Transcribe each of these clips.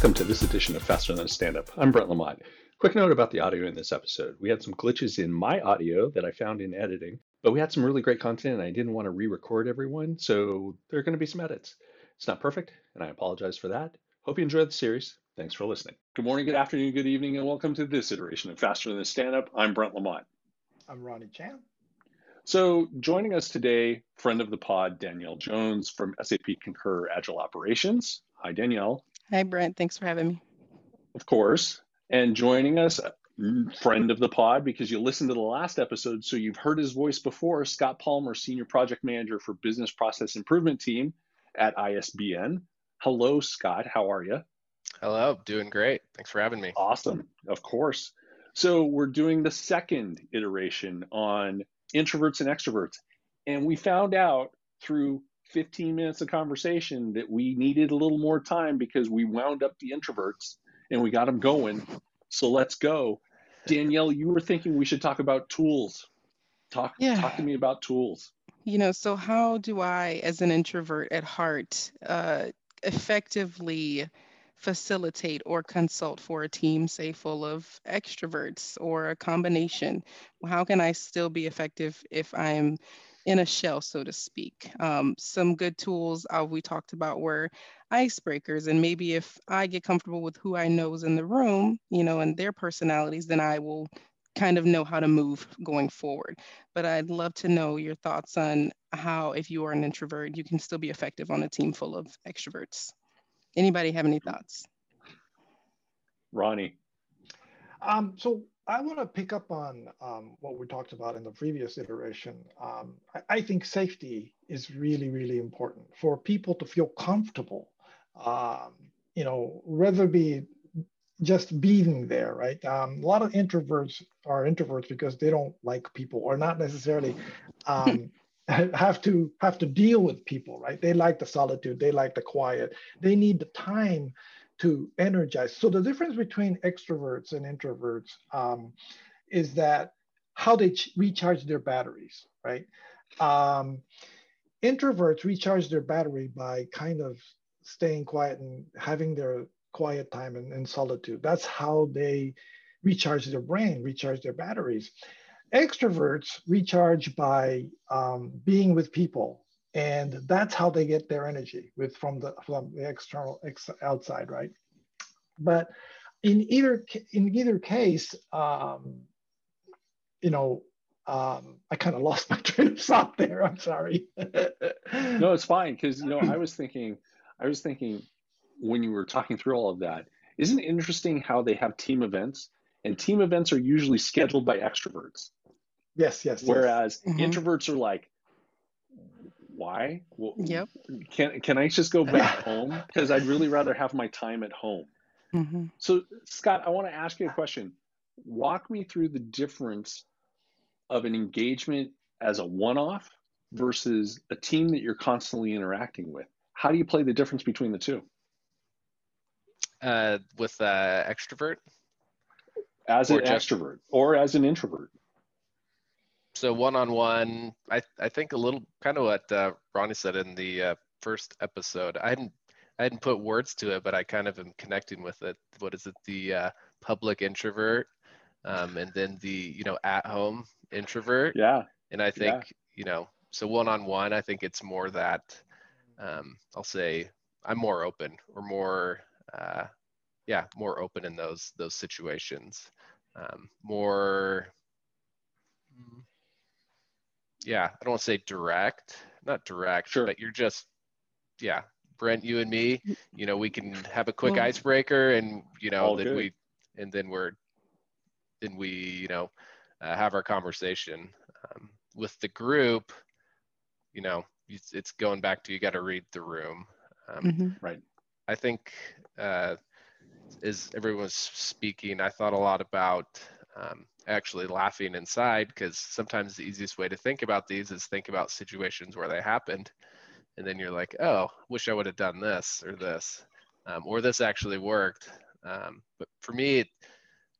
Welcome to this edition of Faster Than a Stand Up. I'm Brent Lamont. Quick note about the audio in this episode. We had some glitches in my audio that I found in editing, but we had some really great content and I didn't want to re record everyone, so there are going to be some edits. It's not perfect, and I apologize for that. Hope you enjoyed the series. Thanks for listening. Good morning, good afternoon, good evening, and welcome to this iteration of Faster Than a Stand Up. I'm Brent Lamont. I'm Ronnie Chan. So, joining us today, friend of the pod, Danielle Jones from SAP Concur Agile Operations. Hi, Danielle. Hi, Brent. Thanks for having me. Of course. And joining us, friend of the pod, because you listened to the last episode, so you've heard his voice before, Scott Palmer, Senior Project Manager for Business Process Improvement Team at ISBN. Hello, Scott. How are you? Hello, doing great. Thanks for having me. Awesome. Of course. So, we're doing the second iteration on introverts and extroverts. And we found out through 15 minutes of conversation that we needed a little more time because we wound up the introverts and we got them going. So let's go. Danielle, you were thinking we should talk about tools. Talk yeah. talk to me about tools. You know, so how do I, as an introvert at heart, uh, effectively facilitate or consult for a team, say, full of extroverts or a combination? How can I still be effective if I'm in a shell, so to speak. Um, some good tools uh, we talked about were icebreakers. And maybe if I get comfortable with who I know is in the room, you know, and their personalities, then I will kind of know how to move going forward. But I'd love to know your thoughts on how, if you are an introvert, you can still be effective on a team full of extroverts. Anybody have any thoughts? Ronnie. Um, so I want to pick up on um, what we talked about in the previous iteration. Um, I, I, think safety is really, really important for people to feel comfortable. Um, you know, rather be just being there, right? Um, a lot of introverts are introverts because they don't like people, or not necessarily um, have to have to deal with people, right? They like the solitude, they like the quiet, they need the time to energize. So the difference between extroverts and introverts um, is that how they ch- recharge their batteries, right? Um, introverts recharge their battery by kind of staying quiet and having their quiet time and, and solitude. That's how they recharge their brain, recharge their batteries. Extroverts recharge by um, being with people, and that's how they get their energy with from the from the external ex, outside right? But in either in either case um, you know um, i kind of lost my train of thought there. I'm sorry. No it's fine because you know i was thinking i was thinking when you were talking through all of that isn't it interesting how they have team events? And team events are usually scheduled by extroverts. Yes yes whereas yes. Mm-hmm. introverts are like why? Well, yep. Can can I just go back home? Because I'd really rather have my time at home. Mm-hmm. So, Scott, I want to ask you a question. Walk me through the difference of an engagement as a one-off versus a team that you're constantly interacting with. How do you play the difference between the two? Uh, with uh, extrovert. As an just... extrovert or as an introvert so one on one, I I think a little kind of what uh, Ronnie said in the uh, first episode. I hadn't I hadn't put words to it, but I kind of am connecting with it. What is it? The uh, public introvert, um, and then the you know at home introvert. Yeah. And I think yeah. you know so one on one. I think it's more that um, I'll say I'm more open or more uh, yeah more open in those those situations. Um, more yeah, I don't want to say direct, not direct, sure. but you're just, yeah, Brent, you and me, you know, we can have a quick icebreaker and, you know, then we, and then we're, then we, you know, uh, have our conversation. Um, with the group, you know, it's, it's going back to you got to read the room. Um, mm-hmm. Right. I think uh, as everyone was speaking, I thought a lot about um, actually laughing inside because sometimes the easiest way to think about these is think about situations where they happened and then you're like oh wish i would have done this or this um, or this actually worked um, but for me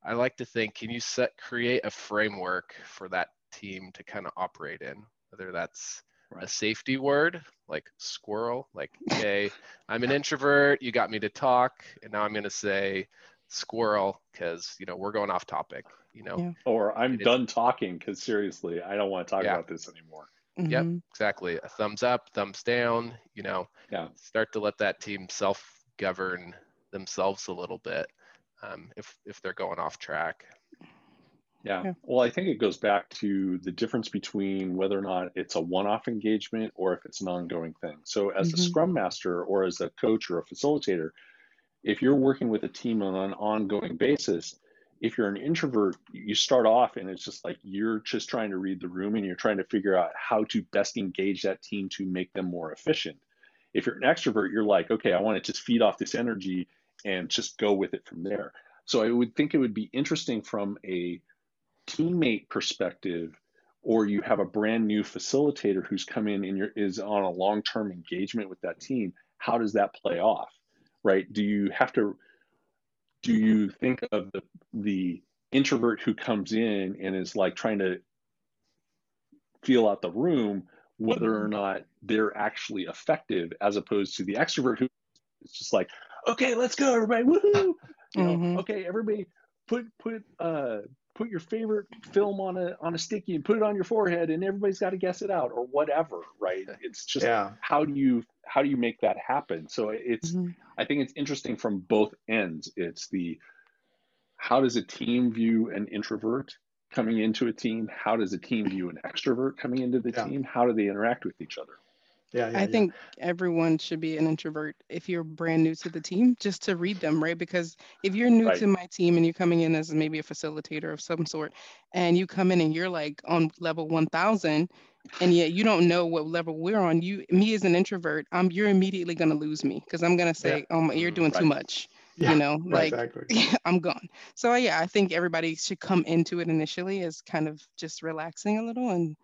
i like to think can you set create a framework for that team to kind of operate in whether that's a safety word like squirrel. Like, okay, I'm an introvert. You got me to talk, and now I'm going to say squirrel because you know we're going off topic. You know, yeah. or I'm done talking because seriously, I don't want to talk yeah. about this anymore. Mm-hmm. Yep, exactly. A thumbs up, thumbs down. You know, yeah. Start to let that team self govern themselves a little bit um, if if they're going off track. Yeah. yeah. Well, I think it goes back to the difference between whether or not it's a one off engagement or if it's an ongoing thing. So, as mm-hmm. a scrum master or as a coach or a facilitator, if you're working with a team on an ongoing basis, if you're an introvert, you start off and it's just like you're just trying to read the room and you're trying to figure out how to best engage that team to make them more efficient. If you're an extrovert, you're like, okay, I want to just feed off this energy and just go with it from there. So I would think it would be interesting from a teammate perspective, or you have a brand new facilitator who's come in and is on a long term engagement with that team. How does that play off? Right? Do you have to? Do you think of the the introvert who comes in and is like trying to feel out the room whether or not they're actually effective as opposed to the extrovert who is just like okay let's go everybody woohoo you know, mm-hmm. okay, everybody put put uh put your favorite film on a on a sticky and put it on your forehead and everybody's got to guess it out or whatever, right? It's just yeah. how do you how do you make that happen? So it's mm-hmm. I think it's interesting from both ends. It's the how does a team view an introvert coming into a team? How does a team view an extrovert coming into the yeah. team? How do they interact with each other? Yeah, yeah I yeah. think everyone should be an introvert if you're brand new to the team, just to read them, right? Because if you're new right. to my team and you're coming in as maybe a facilitator of some sort, and you come in and you're like on level 1000, and yet you don't know what level we're on, you, me as an introvert, um, you're immediately going to lose me because I'm going to say, yeah. oh, you're doing right. too much. Yeah, you know, like exactly. I'm gone. So yeah, I think everybody should come into it initially as kind of just relaxing a little and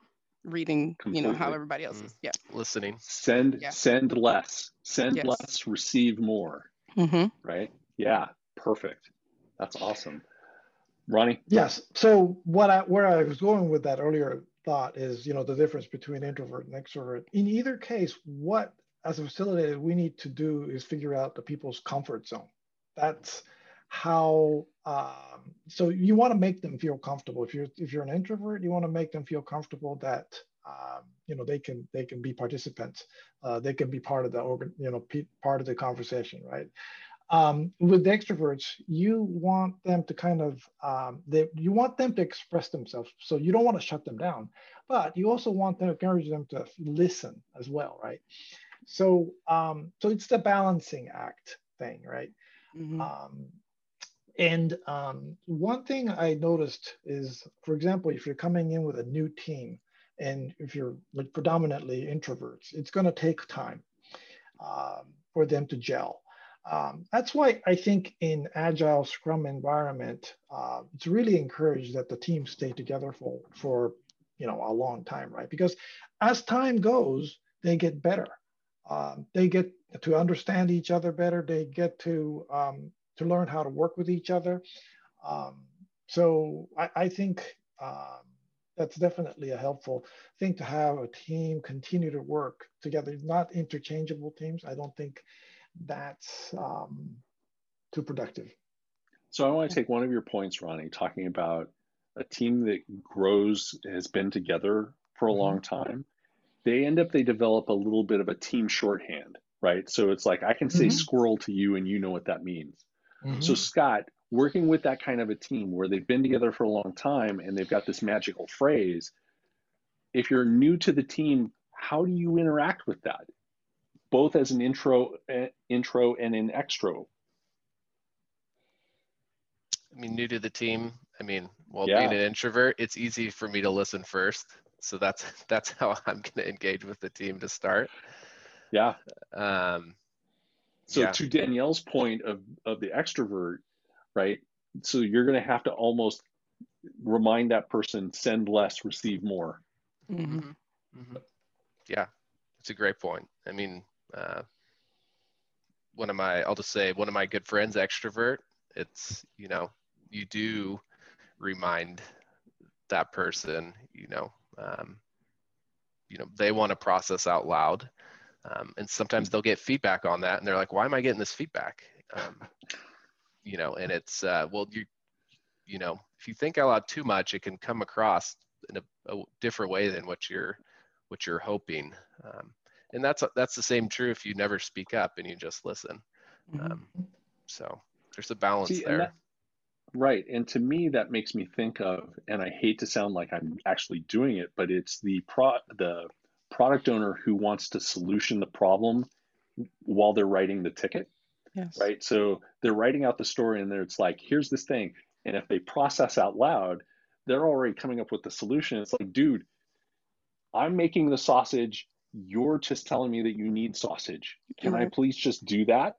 reading Completely. you know how everybody else is yeah. Listening. Send yeah. send less. Send yes. less receive more. Mm-hmm. right? Yeah. Perfect. That's awesome. Ronnie? Yes. So what i where i was going with that earlier thought is you know the difference between introvert and extrovert. In either case what as a facilitator we need to do is figure out the people's comfort zone. That's how um, so you want to make them feel comfortable. If you're if you're an introvert you want to make them feel comfortable that um, you know they can they can be participants. Uh, they can be part of the organ you know part of the conversation right? Um, with the extroverts you want them to kind of um, they, you want them to express themselves. So you don't want to shut them down but you also want to encourage them to listen as well right? So um, so it's the balancing act thing right? Mm-hmm. um, and um, one thing I noticed is, for example, if you're coming in with a new team, and if you're like predominantly introverts, it's going to take time um, for them to gel. Um, that's why I think in agile Scrum environment, uh, it's really encouraged that the team stay together for for you know a long time, right? Because as time goes, they get better. Um, they get to understand each other better. They get to um, to learn how to work with each other. Um, so I, I think um, that's definitely a helpful thing to have a team continue to work together, not interchangeable teams. I don't think that's um, too productive. So I want to take one of your points, Ronnie, talking about a team that grows has been together for a mm-hmm. long time. They end up they develop a little bit of a team shorthand, right? So it's like I can say mm-hmm. squirrel to you and you know what that means. Mm-hmm. So, Scott, working with that kind of a team where they've been together for a long time and they've got this magical phrase, if you're new to the team, how do you interact with that, both as an intro, uh, intro and an extro? I mean, new to the team. I mean, well, yeah. being an introvert, it's easy for me to listen first. So that's that's how I'm going to engage with the team to start. Yeah. Um, so yeah. to Danielle's point of of the extrovert, right? So you're going to have to almost remind that person send less, receive more. Mm-hmm. Mm-hmm. Yeah, it's a great point. I mean, uh, one of my I'll just say one of my good friends, extrovert. It's you know you do remind that person, you know, um, you know they want to process out loud um, and sometimes they'll get feedback on that and they're like why am i getting this feedback um, you know and it's uh, well you you know if you think out loud too much it can come across in a, a different way than what you're what you're hoping um, and that's that's the same true if you never speak up and you just listen mm-hmm. Um, so there's a balance See, there Right. And to me, that makes me think of, and I hate to sound like I'm actually doing it, but it's the pro the product owner who wants to solution the problem while they're writing the ticket. Yes. Right. So they're writing out the story and it's like, here's this thing. And if they process out loud, they're already coming up with the solution. It's like, dude, I'm making the sausage. You're just telling me that you need sausage. Can I please just do that?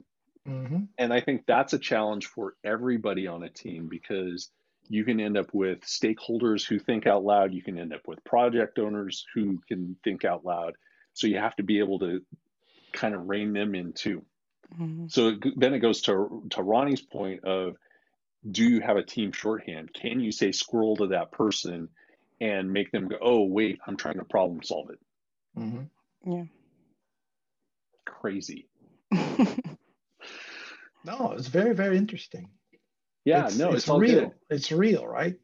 Mm-hmm. And I think that's a challenge for everybody on a team because you can end up with stakeholders who think out loud. You can end up with project owners who can think out loud. So you have to be able to kind of rein them in too. Mm-hmm. So then it goes to to Ronnie's point of do you have a team shorthand? Can you say squirrel to that person and make them go, oh, wait, I'm trying to problem solve it? Mm-hmm. Yeah. Crazy. No, it's very, very interesting. Yeah, it's, no, it's, it's real. Good. It's real, right?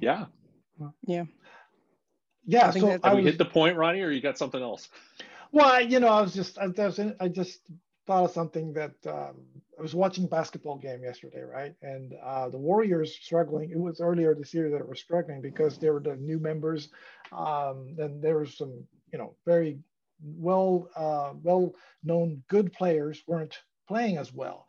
Yeah. Yeah. Yeah. So that, I was, hit the point, Ronnie, or you got something else? Well, you know, I was just, I, was in, I just thought of something that um, I was watching basketball game yesterday, right? And uh, the Warriors struggling. It was earlier this year that were struggling because they were the new members. Um, and there was some, you know, very well, uh, well known good players weren't playing as well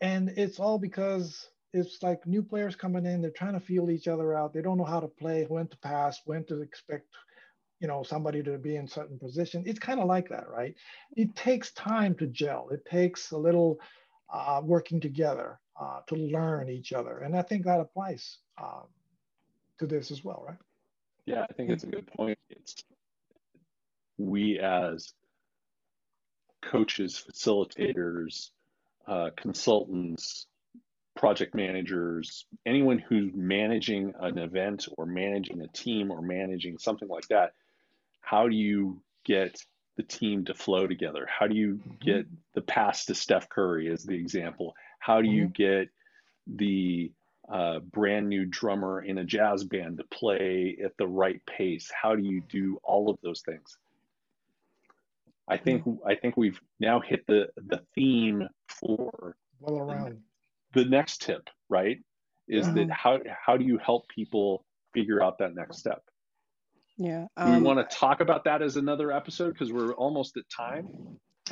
and it's all because it's like new players coming in they're trying to feel each other out. They don't know how to play when to pass when to expect you know somebody to be in certain position. It's kind of like that right? It takes time to gel. It takes a little uh, working together uh, to learn each other. And i think that applies um, to this as well right? Yeah i think it's a good point. It's we as coaches facilitators uh, consultants, project managers, anyone who's managing an event or managing a team or managing something like that, how do you get the team to flow together? How do you mm-hmm. get the pass to Steph Curry as the example? How do you mm-hmm. get the uh, brand new drummer in a jazz band to play at the right pace? How do you do all of those things? I think I think we've now hit the the theme for well around the next tip, right? Is yeah. that how how do you help people figure out that next step? Yeah. Um, do we want to talk about that as another episode because we're almost at time?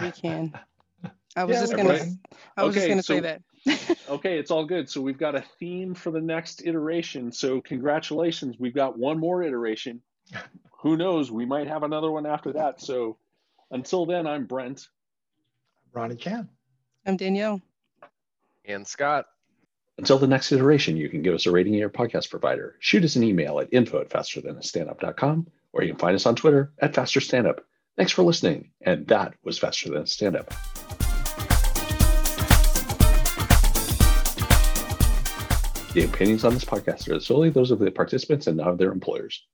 We can. I was yeah, just gonna. Right. I was okay, just gonna so, say that. okay, it's all good. So we've got a theme for the next iteration. So congratulations, we've got one more iteration. Who knows? We might have another one after that. So until then, I'm Brent. I'm Ronnie Chan. I'm Danielle. And Scott. Until the next iteration, you can give us a rating in your podcast provider. Shoot us an email at info at fasterthanastandup.com or you can find us on Twitter at fasterstandup. Thanks for listening. And that was Faster Than a Stand-Up. The opinions on this podcast are solely those of the participants and not of their employers.